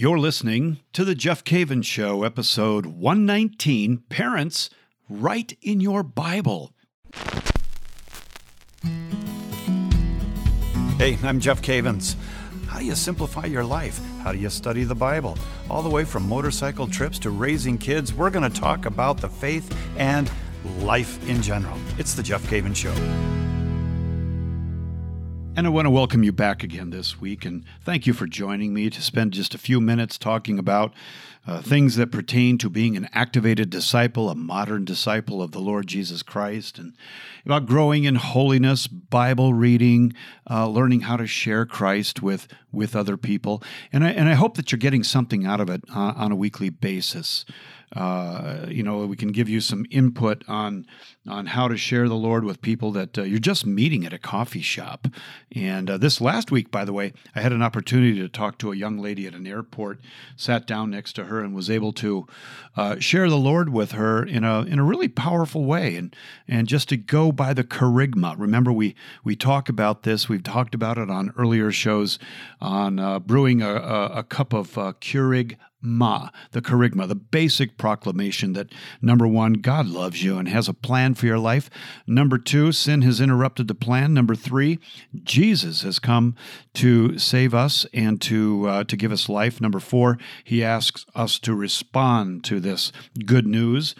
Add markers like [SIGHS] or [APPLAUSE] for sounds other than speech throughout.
You're listening to The Jeff Cavins Show, episode 119 Parents, Write in Your Bible. Hey, I'm Jeff Cavins. How do you simplify your life? How do you study the Bible? All the way from motorcycle trips to raising kids, we're going to talk about the faith and life in general. It's The Jeff Cavins Show. And I want to welcome you back again this week and thank you for joining me to spend just a few minutes talking about uh, things that pertain to being an activated disciple, a modern disciple of the Lord Jesus Christ, and about growing in holiness, Bible reading, uh, learning how to share Christ with, with other people. And I, and I hope that you're getting something out of it uh, on a weekly basis. Uh, you know, we can give you some input on on how to share the Lord with people that uh, you're just meeting at a coffee shop. And uh, this last week, by the way, I had an opportunity to talk to a young lady at an airport. Sat down next to her and was able to uh, share the Lord with her in a in a really powerful way. And and just to go by the kerygma. Remember, we we talk about this. We've talked about it on earlier shows on uh, brewing a, a, a, cup of Keurig Ma, the kerygma, the basic proclamation that number one, God loves you and has a plan for your life. Number two, sin has interrupted the plan. Number three, Jesus has come to save us and to uh, to give us life. Number four, He asks us to respond to this good news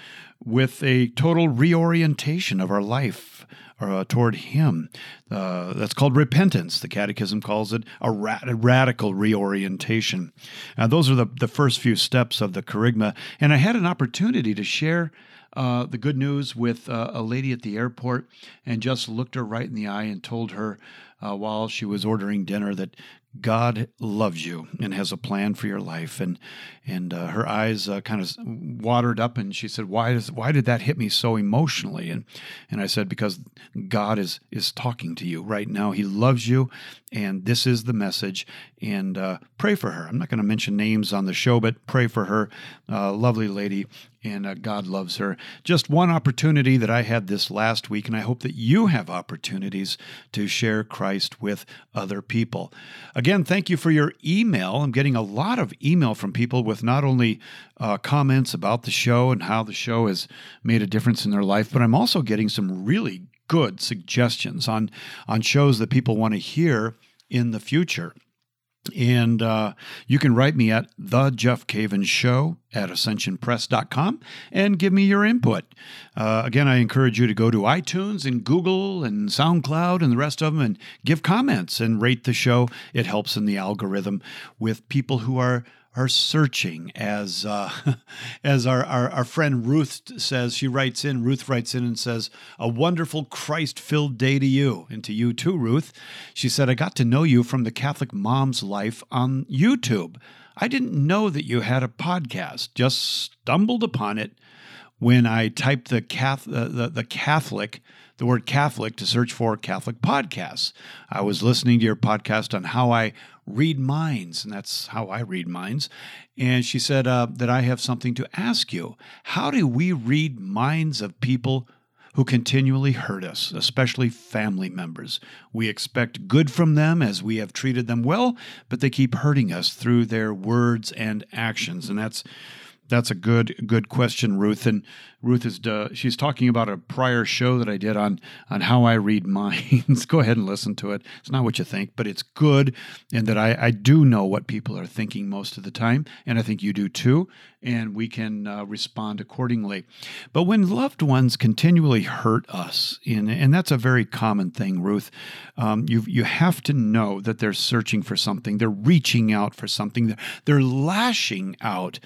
with a total reorientation of our life uh, toward Him. Uh, that's called repentance. The Catechism calls it a, ra- a radical reorientation. Uh, those are the, the first few steps of the kerygma. And I had an opportunity to share uh, the good news with uh, a lady at the airport and just looked her right in the eye and told her uh, while she was ordering dinner that God loves you and has a plan for your life. And and uh, her eyes uh, kind of watered up, and she said, "Why does why did that hit me so emotionally?" And and I said, "Because God is is talking to you right now. He loves you, and this is the message. And uh, pray for her. I'm not going to mention names on the show, but pray for her, uh, lovely lady, and uh, God loves her. Just one opportunity that I had this last week, and I hope that you have opportunities to share Christ with other people. Again, thank you for your email. I'm getting a lot of email from people with not only uh, comments about the show and how the show has made a difference in their life, but I'm also getting some really good suggestions on on shows that people want to hear in the future. And uh, you can write me at the Jeff Cavins Show at ascensionpress.com and give me your input. Uh, again, I encourage you to go to iTunes and Google and SoundCloud and the rest of them and give comments and rate the show. It helps in the algorithm with people who are are searching as uh, [LAUGHS] as our, our, our friend Ruth says she writes in Ruth writes in and says a wonderful Christ filled day to you and to you too Ruth. She said I got to know you from the Catholic mom's life on YouTube. I didn't know that you had a podcast. Just stumbled upon it when I typed the uh, the, the Catholic the word Catholic to search for Catholic podcasts. I was listening to your podcast on how I read minds, and that's how I read minds. And she said uh, that I have something to ask you. How do we read minds of people who continually hurt us, especially family members? We expect good from them as we have treated them well, but they keep hurting us through their words and actions. And that's that's a good good question, Ruth. And Ruth is uh, she's talking about a prior show that I did on on how I read [LAUGHS] minds. Go ahead and listen to it. It's not what you think, but it's good, and that I, I do know what people are thinking most of the time, and I think you do too, and we can uh, respond accordingly. But when loved ones continually hurt us, in, and that's a very common thing, Ruth, um, you you have to know that they're searching for something, they're reaching out for something, They're, they're lashing out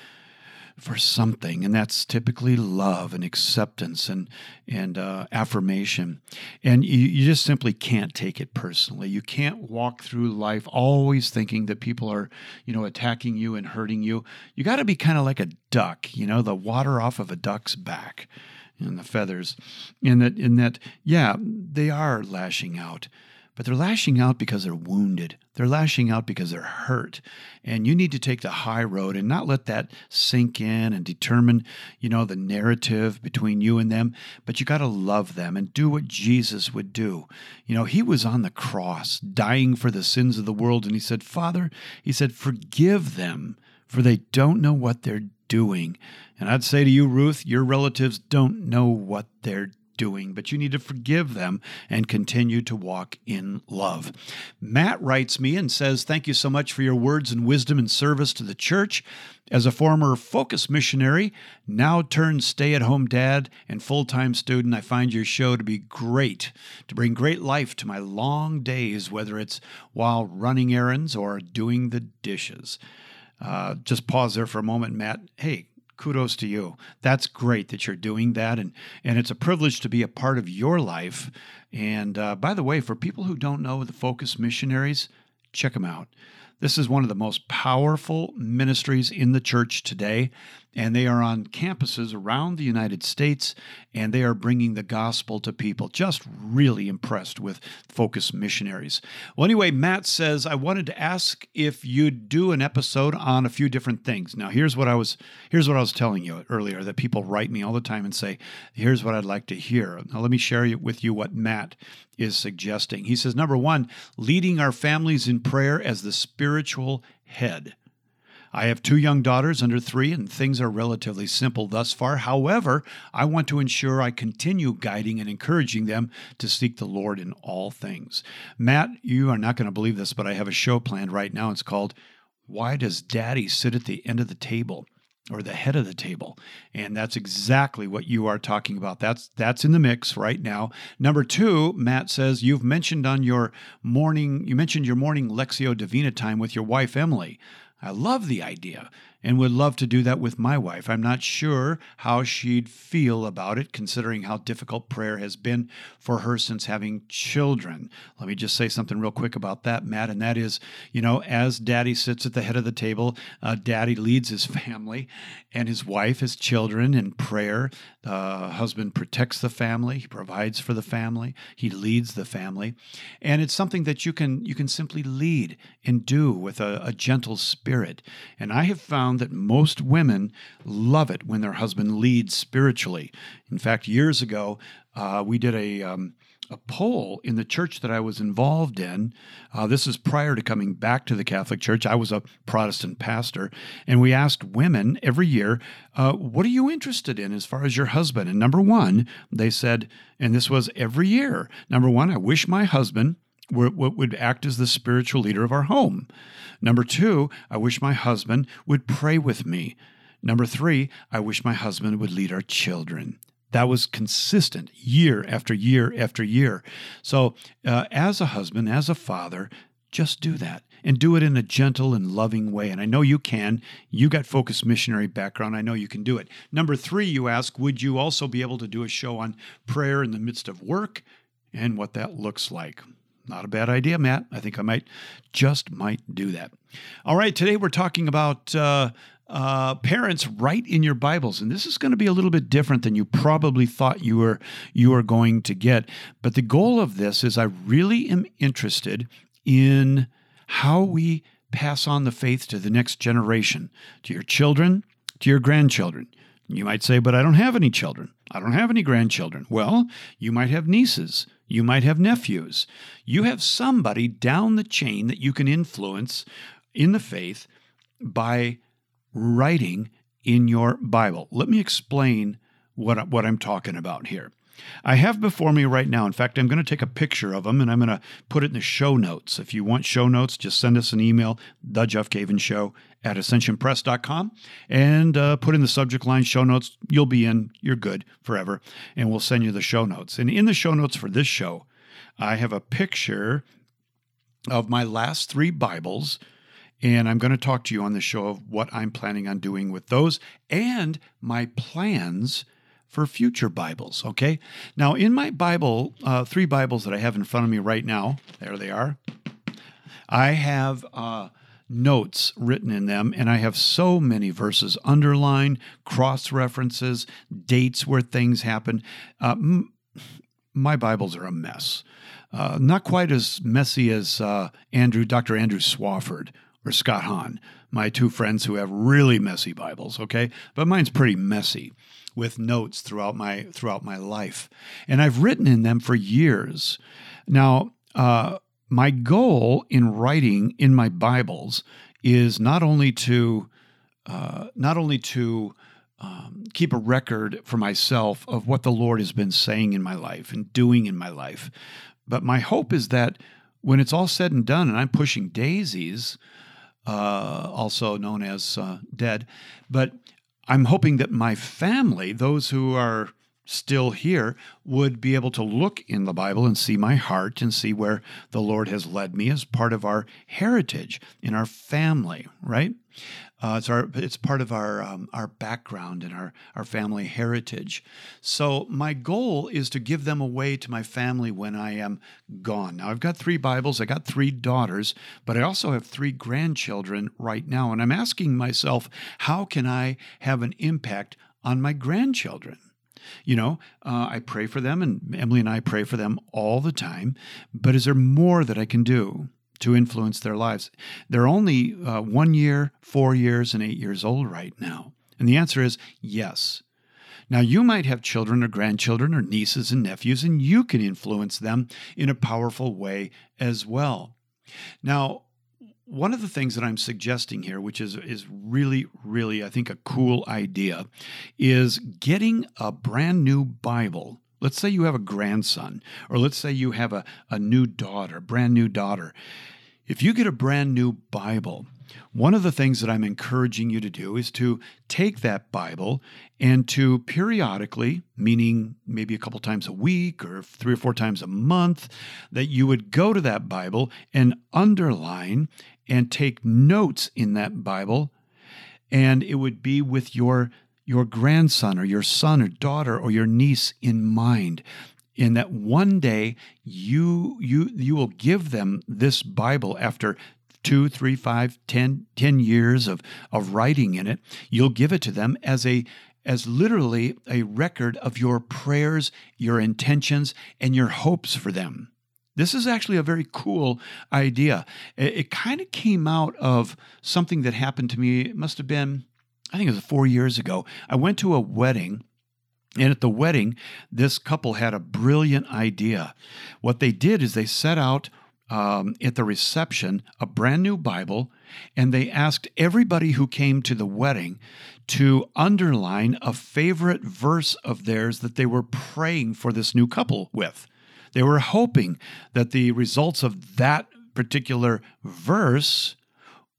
for something, and that's typically love and acceptance and and uh, affirmation. And you, you just simply can't take it personally. You can't walk through life always thinking that people are, you know, attacking you and hurting you. You got to be kind of like a duck, you know, the water off of a duck's back and the feathers. In that, in that, yeah, they are lashing out but they're lashing out because they're wounded. They're lashing out because they're hurt. And you need to take the high road and not let that sink in and determine, you know, the narrative between you and them, but you got to love them and do what Jesus would do. You know, he was on the cross dying for the sins of the world and he said, "Father, he said, forgive them for they don't know what they're doing. And I'd say to you, Ruth, your relatives don't know what they're doing, but you need to forgive them and continue to walk in love. Matt writes me and says, Thank you so much for your words and wisdom and service to the church. As a former focus missionary, now turned stay at home dad and full time student, I find your show to be great, to bring great life to my long days, whether it's while running errands or doing the dishes. Uh, just pause there for a moment, Matt. Hey, kudos to you. That's great that you're doing that, and and it's a privilege to be a part of your life. And uh, by the way, for people who don't know the Focus Missionaries, check them out. This is one of the most powerful ministries in the church today, and they are on campuses around the United States, and they are bringing the gospel to people. Just really impressed with Focus Missionaries. Well, anyway, Matt says I wanted to ask if you'd do an episode on a few different things. Now, here's what I was here's what I was telling you earlier that people write me all the time and say, "Here's what I'd like to hear." Now, let me share with you what Matt is suggesting. He says, number one, leading our families in prayer as the spiritual head. I have two young daughters under three, and things are relatively simple thus far. However, I want to ensure I continue guiding and encouraging them to seek the Lord in all things. Matt, you are not going to believe this, but I have a show planned right now. It's called Why Does Daddy Sit at the End of the Table? or the head of the table. And that's exactly what you are talking about. That's that's in the mix right now. Number 2, Matt says you've mentioned on your morning you mentioned your morning lectio Divina time with your wife Emily. I love the idea and would love to do that with my wife. I'm not sure how she'd feel about it, considering how difficult prayer has been for her since having children. Let me just say something real quick about that, Matt, and that is, you know, as daddy sits at the head of the table, uh, daddy leads his [LAUGHS] family and his wife, his children in prayer. The husband protects the family, he provides for the family, he leads the family. And it's something that you can you can simply lead and do with a, a gentle spirit. And I have found found that most women love it when their husband leads spiritually. In fact, years ago, uh, we did a um, a poll in the church that I was involved in. Uh, this is prior to coming back to the Catholic Church. I was a Protestant pastor, and we asked women every year, uh, "What are you interested in as far as your husband?" And number one, they said, and this was every year. Number one, I wish my husband what would act as the spiritual leader of our home. Number two, I wish my husband would pray with me. Number three, I wish my husband would lead our children. That was consistent year after year after year. So, uh, as a husband, as a father, just do that and do it in a gentle and loving way. And I know you can. You got focused missionary background. I know you can do it. Number three, you ask, would you also be able to do a show on prayer in the midst of work and what that looks like? Not a bad idea, Matt. I think I might just might do that. All right, today we're talking about uh, uh, parents write in your Bibles, and this is going to be a little bit different than you probably thought you were you were going to get. But the goal of this is I really am interested in how we pass on the faith to the next generation, to your children, to your grandchildren. You might say, but I don't have any children. I don't have any grandchildren. Well, you might have nieces you might have nephews. You have somebody down the chain that you can influence in the faith by writing in your Bible. Let me explain what, what I'm talking about here. I have before me right now, in fact, I'm going to take a picture of them and I'm going to put it in the show notes. If you want show notes, just send us an email, the Jeff Cavins Show at ascensionpress.com and uh, put in the subject line show notes. You'll be in, you're good forever, and we'll send you the show notes. And in the show notes for this show, I have a picture of my last three Bibles. And I'm going to talk to you on the show of what I'm planning on doing with those and my plans for future Bibles. Okay. Now, in my Bible, uh, three Bibles that I have in front of me right now, there they are. I have uh, notes written in them, and I have so many verses underlined, cross references, dates where things happen. Uh, m- my Bibles are a mess. Uh, not quite as messy as uh, Andrew, Dr. Andrew Swafford or Scott Hahn, my two friends who have really messy Bibles. Okay, but mine's pretty messy with notes throughout my throughout my life, and I've written in them for years. Now, uh, my goal in writing in my Bibles is not only to uh, not only to um, keep a record for myself of what the Lord has been saying in my life and doing in my life, but my hope is that when it's all said and done and I'm pushing daisies, uh, also known as uh, dead, but I'm hoping that my family, those who are still here would be able to look in the Bible and see my heart and see where the Lord has led me as part of our heritage in our family, right? Uh, it's our it's part of our um, our background and our our family heritage. So my goal is to give them away to my family when I am gone. Now I've got three Bibles, I got three daughters, but I also have three grandchildren right now, and I'm asking myself, how can I have an impact on my grandchildren? You know, uh, I pray for them, and Emily and I pray for them all the time. But is there more that I can do to influence their lives? They're only uh, one year, four years, and eight years old right now. And the answer is yes. Now, you might have children or grandchildren or nieces and nephews, and you can influence them in a powerful way as well. Now, one of the things that I'm suggesting here, which is is really, really, I think, a cool idea, is getting a brand new Bible. Let's say you have a grandson, or let's say you have a, a new daughter, brand new daughter. If you get a brand new Bible, one of the things that I'm encouraging you to do is to take that Bible and to periodically, meaning maybe a couple times a week or three or four times a month, that you would go to that Bible and underline and take notes in that Bible, and it would be with your your grandson or your son or daughter or your niece in mind in that one day you you you will give them this bible after two three five ten ten years of of writing in it. You'll give it to them as a as literally a record of your prayers your intentions and your hopes for them this is actually a very cool idea. It, it kind of came out of something that happened to me. It must have been, I think it was four years ago. I went to a wedding. And at the wedding, this couple had a brilliant idea. What they did is they set out um, at the reception a brand new Bible, and they asked everybody who came to the wedding to underline a favorite verse of theirs that they were praying for this new couple with. They were hoping that the results of that particular verse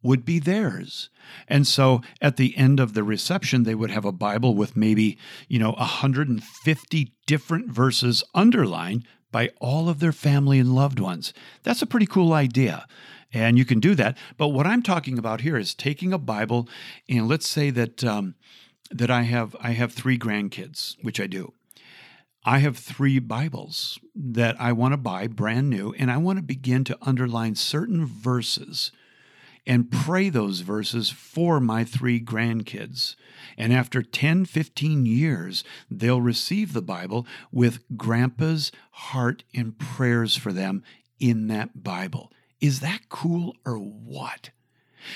would be theirs. And so at the end of the reception, they would have a Bible with maybe, you know, 150 different verses underlined by all of their family and loved ones. That's a pretty cool idea. And you can do that. But what I'm talking about here is taking a Bible, and let's say that um, that I have I have three grandkids, which I do. I have three Bibles that I want to buy brand new, and I want to begin to underline certain verses and pray those verses for my three grandkids. And after 10, 15 years, they'll receive the Bible with grandpa's heart and prayers for them in that Bible. Is that cool or what?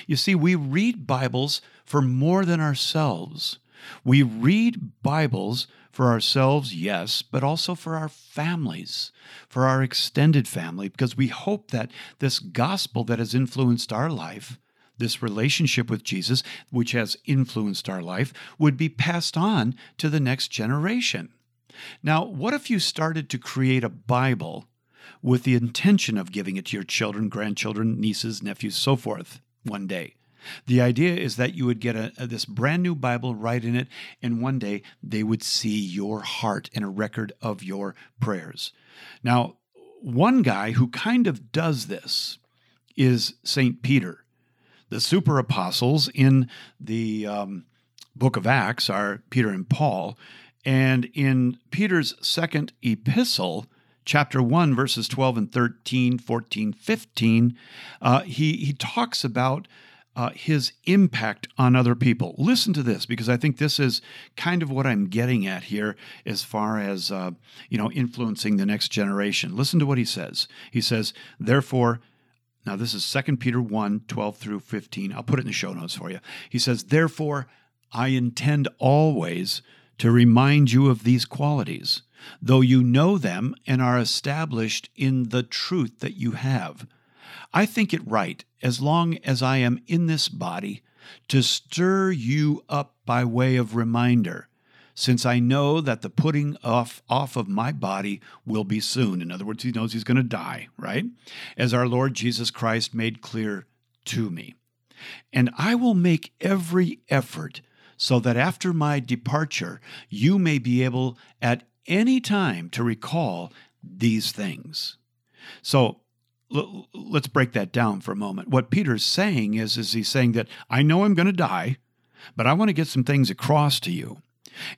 You see, we read Bibles for more than ourselves. We read Bibles for ourselves, yes, but also for our families, for our extended family, because we hope that this gospel that has influenced our life, this relationship with Jesus, which has influenced our life, would be passed on to the next generation. Now, what if you started to create a Bible with the intention of giving it to your children, grandchildren, nieces, nephews, so forth one day? The idea is that you would get a, a, this brand new Bible right in it, and one day they would see your heart and a record of your prayers. Now, one guy who kind of does this is St. Peter. The super apostles in the um, book of Acts are Peter and Paul. And in Peter's second epistle, chapter 1, verses 12 and 13, 14, 15, uh, he, he talks about uh, his impact on other people. Listen to this because I think this is kind of what I'm getting at here as far as uh, you know influencing the next generation. Listen to what he says. He says, "Therefore." Now, this is 2 Peter 1 12 through 15. I'll put it in the show notes for you. He says, Therefore, I intend always to remind you of these qualities, though you know them and are established in the truth that you have. I think it right, as long as I am in this body, to stir you up by way of reminder, since I know that the putting off, off of my body will be soon. In other words, he knows he's going to die, right? As our Lord Jesus Christ made clear to me. And I will make every effort so that after my departure, you may be able at any time to recall these things. So l- let's break that down for a moment. What Peter's saying is, is he's saying that I know I'm going to die, but I want to get some things across to you.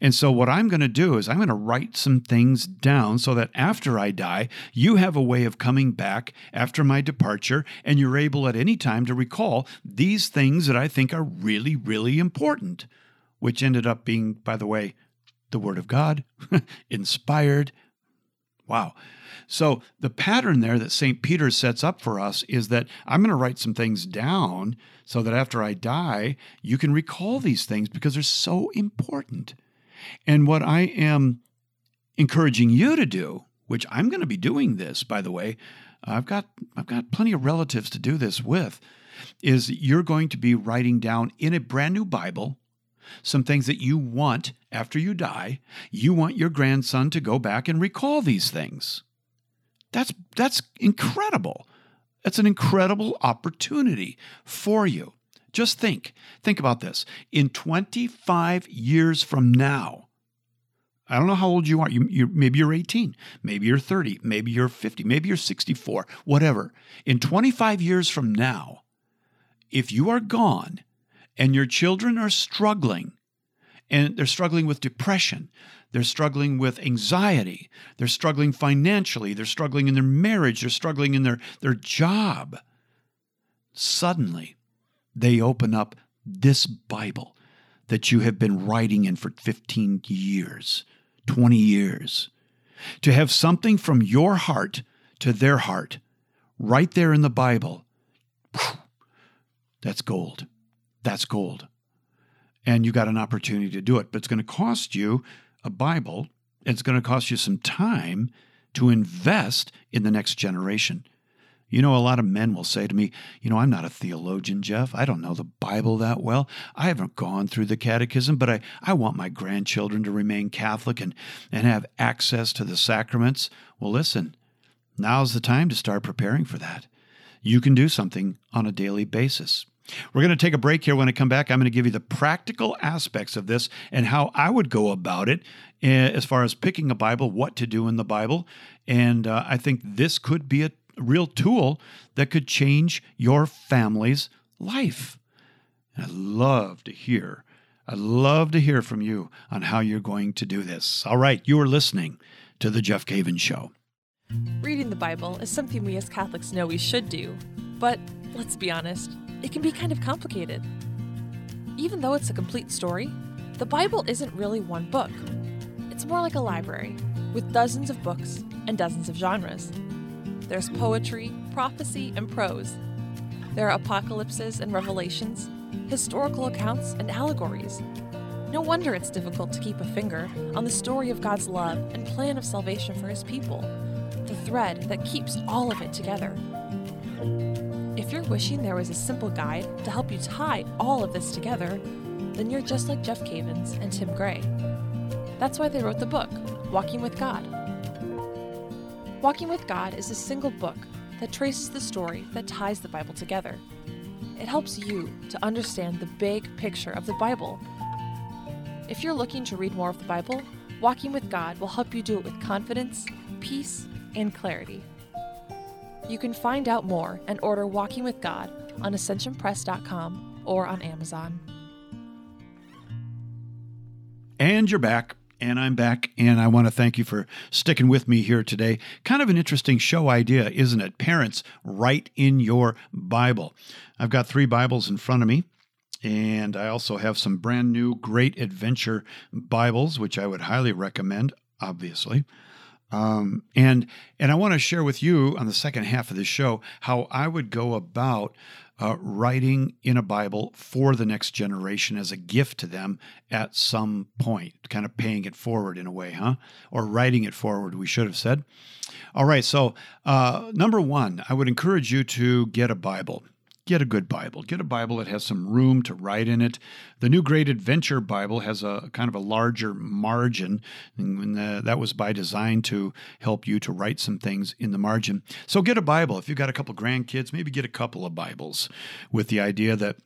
And so, what I'm going to do is, I'm going to write some things down so that after I die, you have a way of coming back after my departure, and you're able at any time to recall these things that I think are really, really important which ended up being, by the way, the Word of God, [LAUGHS] inspired. Wow. So the pattern there that St. Peter sets up for us is that I'm going to write some things down so that after I die, you can recall these things because they're so important. And what I am encouraging you to do, which I'm going to be doing this, by the way, I've got I've got plenty of relatives to do this with, is you're going to be writing down in a brand new Bible some things that you want after you die. You want your grandson to go back and recall these things. That's, that's incredible. That's an incredible opportunity for you. Just think, think about this. In 25 years from now, I don't know how old you are. You, you, maybe you're 18, maybe you're 30, maybe you're 50, maybe you're 64, whatever. In 25 years from now, if you are gone and your children are struggling, and they're struggling with depression, they're struggling with anxiety, they're struggling financially, they're struggling in their marriage, they're struggling in their, their job, suddenly they open up this Bible that you have been writing in for 15 years, 20 years. To have something from your heart to their heart right there in the Bible, that's gold. That's gold. And you got an opportunity to do it, but it's going to cost you a Bible. It's going to cost you some time to invest in the next generation. You know, a lot of men will say to me, You know, I'm not a theologian, Jeff. I don't know the Bible that well. I haven't gone through the catechism, but I, I want my grandchildren to remain Catholic and, and have access to the sacraments. Well, listen, now's the time to start preparing for that. You can do something on a daily basis. We're going to take a break here. When I come back, I'm going to give you the practical aspects of this and how I would go about it eh, as far as picking a Bible, what to do in the Bible. And uh, I think this could be a real tool that could change your family's life. And I'd love to hear. I'd love to hear from you on how you're going to do this. All right, you are listening to The Jeff Cavins Show. Reading the Bible is something we as Catholics know we should do, but let's be honest, it can be kind of complicated. Even though it's a complete story, the Bible isn't really one book. It's more like a library, with dozens of books and dozens of genres. There's poetry, prophecy, and prose. There are apocalypses and revelations, historical accounts, and allegories. No wonder it's difficult to keep a finger on the story of God's love and plan of salvation for His people, thread that keeps all of it together. If you're wishing there was a simple guide to help you tie all of this together, then you're just like Jeff Cavins and Tim Gray. That's why they wrote the book, Walking with God. Walking with God is a single book that traces the story that ties the Bible together. It helps you to understand the big picture of the Bible. If you're looking to read more of the Bible, Walking with God will help you do it with confidence, peace, and clarity. You can find out more and order Walking with God on ascensionpress.com or on Amazon. And you're back. And I'm back, and I want to thank you for sticking with me here today. Kind of an interesting show idea, isn't it? Parents, write in your Bible. I've got three Bibles in front of me, and I also have some brand new Great Adventure Bibles, which I would highly recommend, obviously. Um, and and I want to share with you on the second half of the show how I would go about uh, writing in a Bible for the next generation as a gift to them at some point, kind of paying it forward in a way, huh? Or writing it forward, we should have said. All right, so uh, number one, I would encourage you to get a Bible get a good Bible. Get a Bible that has some room to write in it. The New Great Adventure Bible has a kind of a larger margin, and uh, that was by design to help you to write some things in the margin. So get a Bible. If you've got a couple grandkids, maybe get a couple of Bibles with the idea that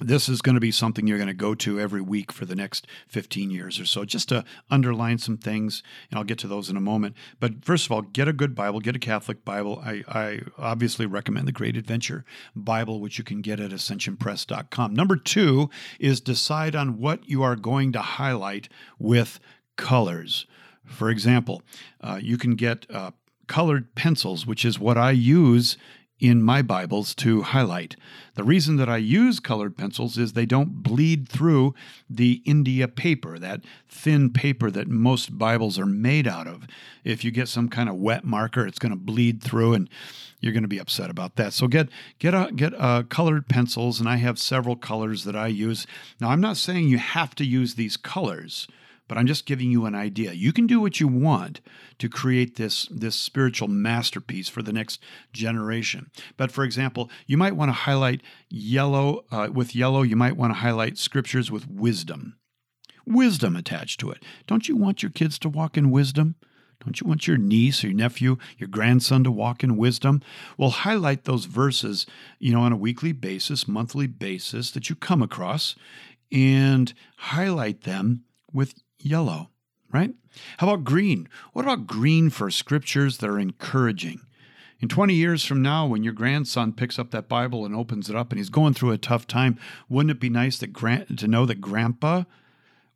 this is going to be something you're going to go to every week for the next 15 years or so, just to underline some things, and I'll get to those in a moment. But first of all, get a good Bible, get a Catholic Bible. I, I obviously recommend the Great Adventure Bible, which you can get at ascensionpress.com. Number two is decide on what you are going to highlight with colors. For example, uh, you can get uh, colored pencils, which is what I use in my Bibles to highlight. The reason that I use colored pencils is they don't bleed through the India paper, that thin paper that most Bibles are made out of. If you get some kind of wet marker, it's going to bleed through and you're going to be upset about that. So get get a, get a colored pencils and I have several colors that I use. Now I'm not saying you have to use these colors but I'm just giving you an idea. You can do what you want to create this, this spiritual masterpiece for the next generation. But for example, you might want to highlight yellow, uh, with yellow, you might want to highlight scriptures with wisdom. Wisdom attached to it. Don't you want your kids to walk in wisdom? Don't you want your niece or your nephew, your grandson to walk in wisdom? Well, highlight those verses, you know, on a weekly basis, monthly basis that you come across and highlight them with yellow, right? How about green? What about green for scriptures that are encouraging? In 20 years from now, when your grandson picks up that Bible and opens it up and he's going through a tough time, wouldn't it be nice that to know that grandpa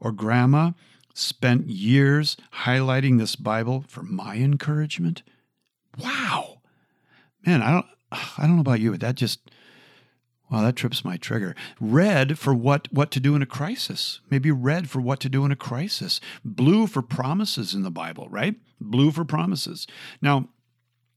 or grandma spent years highlighting this Bible for my encouragement? Wow. Man, I don't I don't know about you, but that just Wow, that trips my trigger. Red for what, what to do in a crisis. Maybe red for what to do in a crisis. Blue for promises in the Bible, right? Blue for promises. Now,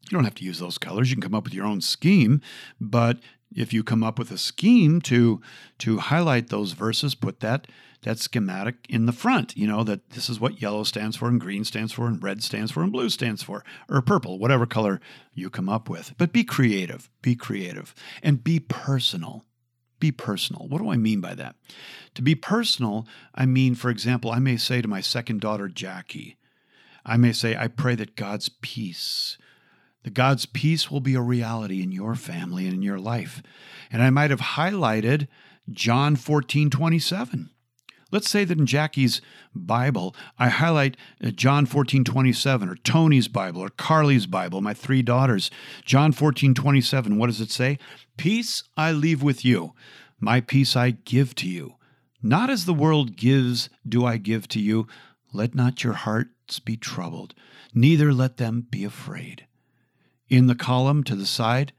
you don't have to use those colors. You can come up with your own scheme, but if you come up with a scheme to to highlight those verses, put that that schematic in the front. You know that this is what yellow stands for, and green stands for, and red stands for, and blue stands for, or purple, whatever color you come up with. But be creative, be creative, and be personal. Be personal. What do I mean by that? To be personal, I mean, for example, I may say to my second daughter, Jackie, I may say, I pray that God's peace that God's peace will be a reality in your family and in your life. And I might have highlighted John 14 27. Let's say that in Jackie's Bible, I highlight uh, John 14 27, or Tony's Bible, or Carly's Bible, my three daughters. John 14 27, what does it say? Peace I leave with you, my peace I give to you. Not as the world gives, do I give to you. Let not your hearts be troubled, neither let them be afraid in the column to the side.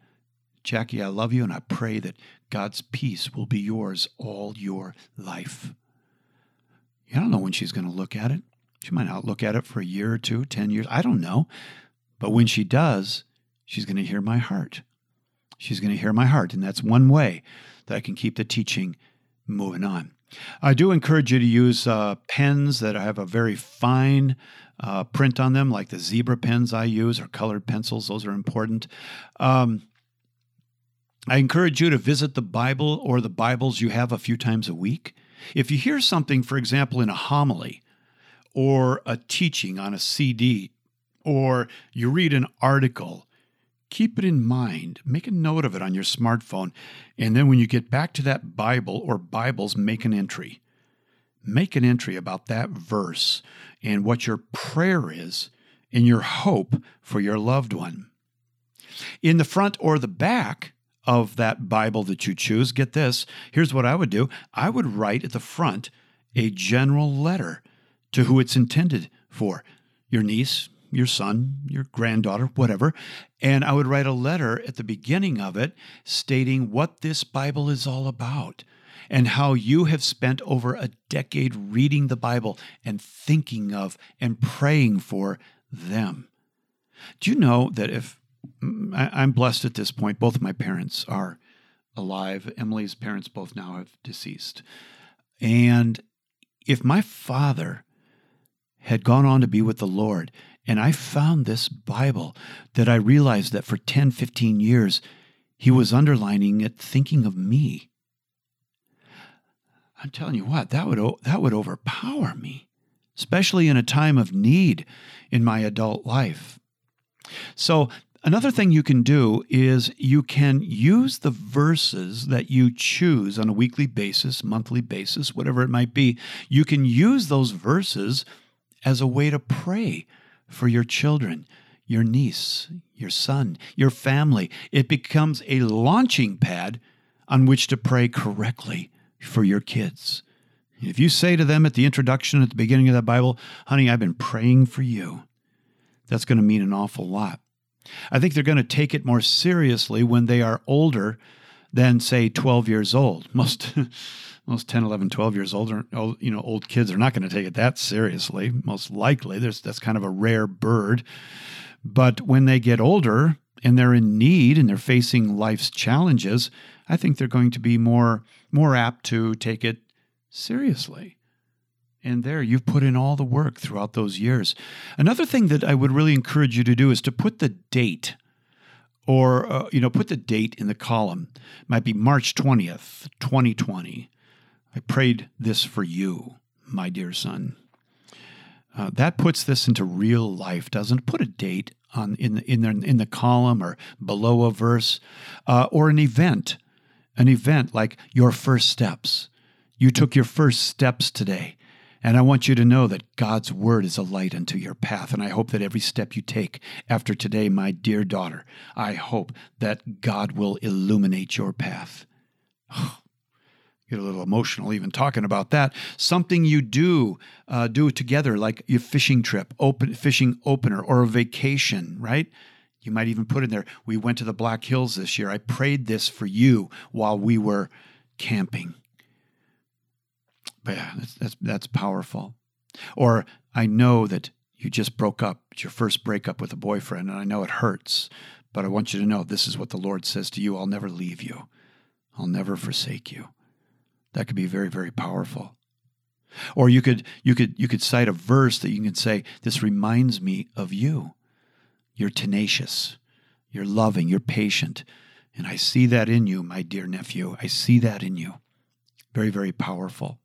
Jackie, I love you, and I pray that God's peace will be yours all your life. I don't know when she's going to look at it. She might not look at it for a year or two, 10 years. I don't know. But when she does, she's going to hear my heart. She's going to hear my heart. And that's one way that I can keep the teaching moving on. I do encourage you to use uh, pens that have a very fine uh, print on them, like the zebra pens I use or colored pencils. Those are important. Um, I encourage you to visit the Bible or the Bibles you have a few times a week. If you hear something, for example, in a homily or a teaching on a CD, or you read an article, keep it in mind. Make a note of it on your smartphone. And then when you get back to that Bible or Bibles, make an entry. Make an entry about that verse and what your prayer is and your hope for your loved one. In the front or the back of that Bible that you choose, get this here's what I would do I would write at the front a general letter to who it's intended for your niece, your son, your granddaughter, whatever. And I would write a letter at the beginning of it stating what this Bible is all about and how you have spent over a decade reading the Bible and thinking of and praying for them. Do you know that if mm, I'm blessed at this point, both my parents are alive. Emily's parents both now have deceased. And if my father had gone on to be with the Lord, and I found this Bible that I realized that for 10, 15 years, he was underlining it thinking of me. I'm telling you what, that would that would overpower me, especially in a time of need in my adult life. So, another thing you can do is you can use the verses that you choose on a weekly basis, monthly basis, whatever it might be. You can use those verses as a way to pray for your children, your niece, your son, your family. It becomes a launching pad on which to pray correctly for your kids. If you say to them at the introduction at the beginning of that Bible, honey, I've been praying for you, that's going to mean an awful lot. I think they're going to take it more seriously when they are older than, say, 12 years old. [LAUGHS] Most. most 10 11 12 years old are, you know old kids are not going to take it that seriously most likely there's that's kind of a rare bird but when they get older and they're in need and they're facing life's challenges i think they're going to be more more apt to take it seriously and there you've put in all the work throughout those years another thing that i would really encourage you to do is to put the date or uh, you know put the date in the column it might be march 20th 2020 I prayed this for you, my dear son. Uh, that puts this into real life, doesn't it? Put a date on in the, in the, in the column or below a verse, uh, or an event, an event like your first steps. You took your first steps today, and I want you to know that God's word is a light unto your path. And I hope that every step you take after today, my dear daughter, I hope that God will illuminate your path. [SIGHS] Get a little emotional even talking about that. Something you do uh, do together, like your fishing trip, open fishing opener, or a vacation, right? You might even put in there. We went to the Black Hills this year. I prayed this for you while we were camping. But yeah, that's that's, that's powerful. Or I know that you just broke up. It's your first breakup with a boyfriend, and I know it hurts. But I want you to know this is what the Lord says to you I'll never leave you, I'll never forsake you. That could be very, very powerful. Or you could you could you could cite a verse that you can say, This reminds me of you. You're tenacious, you're loving, you're patient. And I see that in you, my dear nephew. I see that in you. Very, very powerful.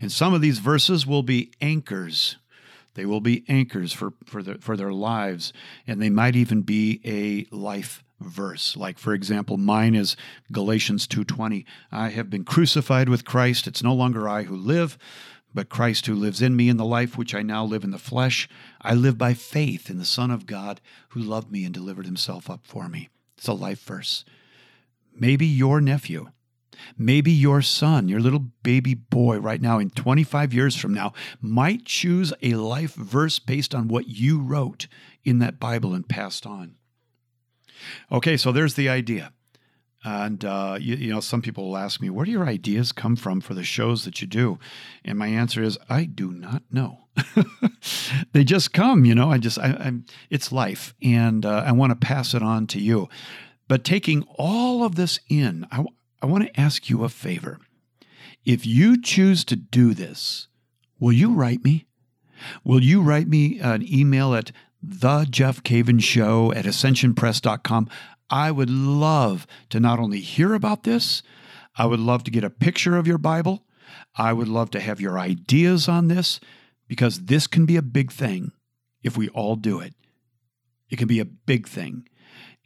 And some of these verses will be anchors. They will be anchors for, for, their, for their lives, and they might even be a life verse. Like for example, mine is Galatians 2:20. I have been crucified with Christ. It's no longer I who live, but Christ who lives in me in the life which I now live in the flesh. I live by faith in the Son of God who loved me and delivered himself up for me. It's a life verse. Maybe your nephew, maybe your son, your little baby boy right now in 25 years from now might choose a life verse based on what you wrote in that Bible and passed on. Okay, so there's the idea. And, uh, you, you, know, some people will ask me, where do your ideas come from for the shows that you do? And my answer is, I do not know. [LAUGHS] they just come, you know, I just, I, am it's life. And uh, I want to pass it on to you. But taking all of this in, I, I want to ask you a favor. If you choose to do this, will you write me? Will you write me an email at the Jeff Cavins Show at ascensionpress.com. I would love to not only hear about this, I would love to get a picture of your Bible. I would love to have your ideas on this because this can be a big thing if we all do it. It can be a big thing.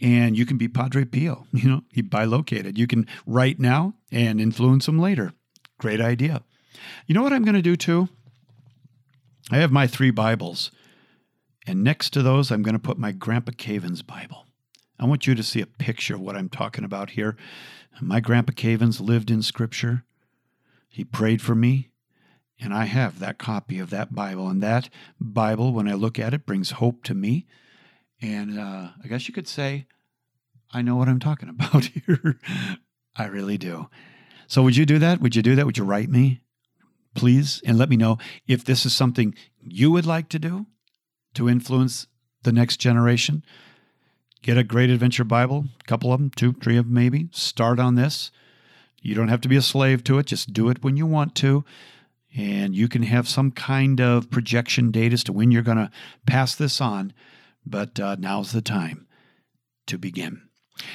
And you can be Padre Pio, [LAUGHS] you know, he bilocated. You can write now and influence him later. Great idea. You know what I'm going to do too? I have my three Bibles. And next to those, I'm going to put my Grandpa Cavins Bible. I want you to see a picture of what I'm talking about here. My Grandpa Cavins lived in Scripture. He prayed for me, and I have that copy of that Bible. And that Bible, when I look at it, brings hope to me. And uh, I guess you could say, I know what I'm talking [LAUGHS] about here. I really do. So, would you do that? Would you do that? Would you write me, please? And let me know if this is something you would like to do to influence the next generation. Get a great adventure Bible, a couple of them, two, three of them maybe. Start on this. You don't have to be a slave to it, just do it when you want to. And you can have some kind of projection date as to when you're going to pass this on. But uh, now's the time to begin.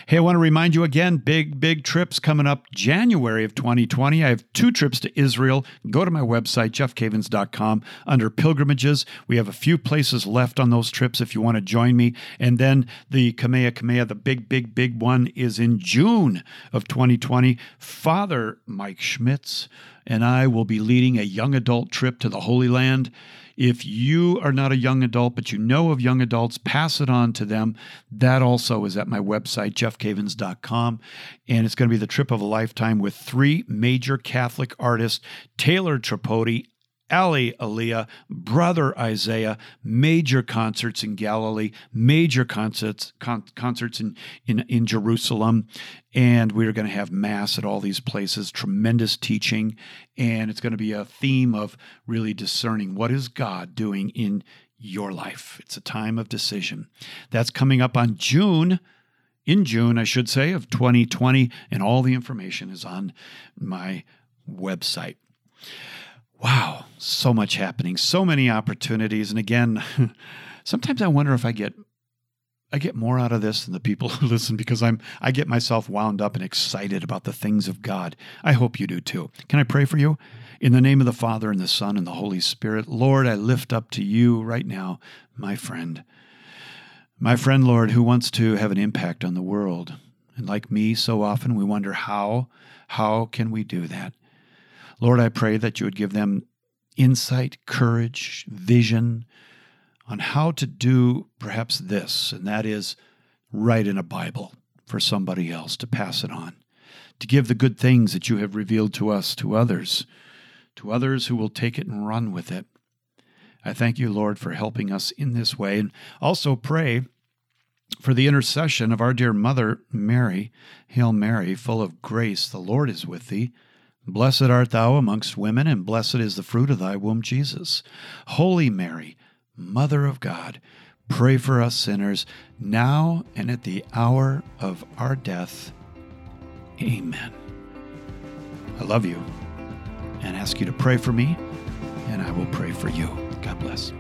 Hey, I want to remind you again big, big trips coming up January of 2020. I have two trips to Israel. Go to my website, jeffcavins.com, under pilgrimages. We have a few places left on those trips if you want to join me. And then the Kamehameha, the big, big, big one, is in June of 2020. Father Mike Schmitz and I will be leading a young adult trip to the Holy Land. If you are not a young adult, but you know of young adults, pass it on to them. That also is at my website, jeffcavins.com. And it's going to be the trip of a lifetime with three major Catholic artists Taylor Tripodi, Ali Aliyah, Brother Isaiah, major concerts in Galilee, major concerts con- concerts in, in, in Jerusalem. And we're going to have Mass at all these places, tremendous teaching. And it's going to be a theme of really discerning what is God doing in your life. It's a time of decision. That's coming up on June in June, I should say, of 2020, and all the information is on my website. Wow, so much happening, so many opportunities. And again, [LAUGHS] sometimes I wonder if I get I get more out of this than the people [LAUGHS] who listen because I'm I get myself wound up and excited about the things of God. I hope you do too. Can I pray for you? In the name of the Father and the Son and the Holy Spirit, Lord, I lift up to you right now, my friend. My friend, Lord, who wants to have an impact on the world. And like me, so often we wonder how how can we do that? Lord, I pray that you would give them insight, courage, vision on how to do perhaps this, and that is write in a Bible for somebody else to pass it on, to give the good things that you have revealed to us to others, to others who will take it and run with it. I thank you, Lord, for helping us in this way, and also pray for the intercession of our dear Mother Mary. Hail Mary, full of grace, the Lord is with thee. Blessed art thou amongst women, and blessed is the fruit of thy womb, Jesus. Holy Mary, Mother of God, pray for us sinners, now and at the hour of our death. Amen. I love you and ask you to pray for me, and I will pray for you. God bless.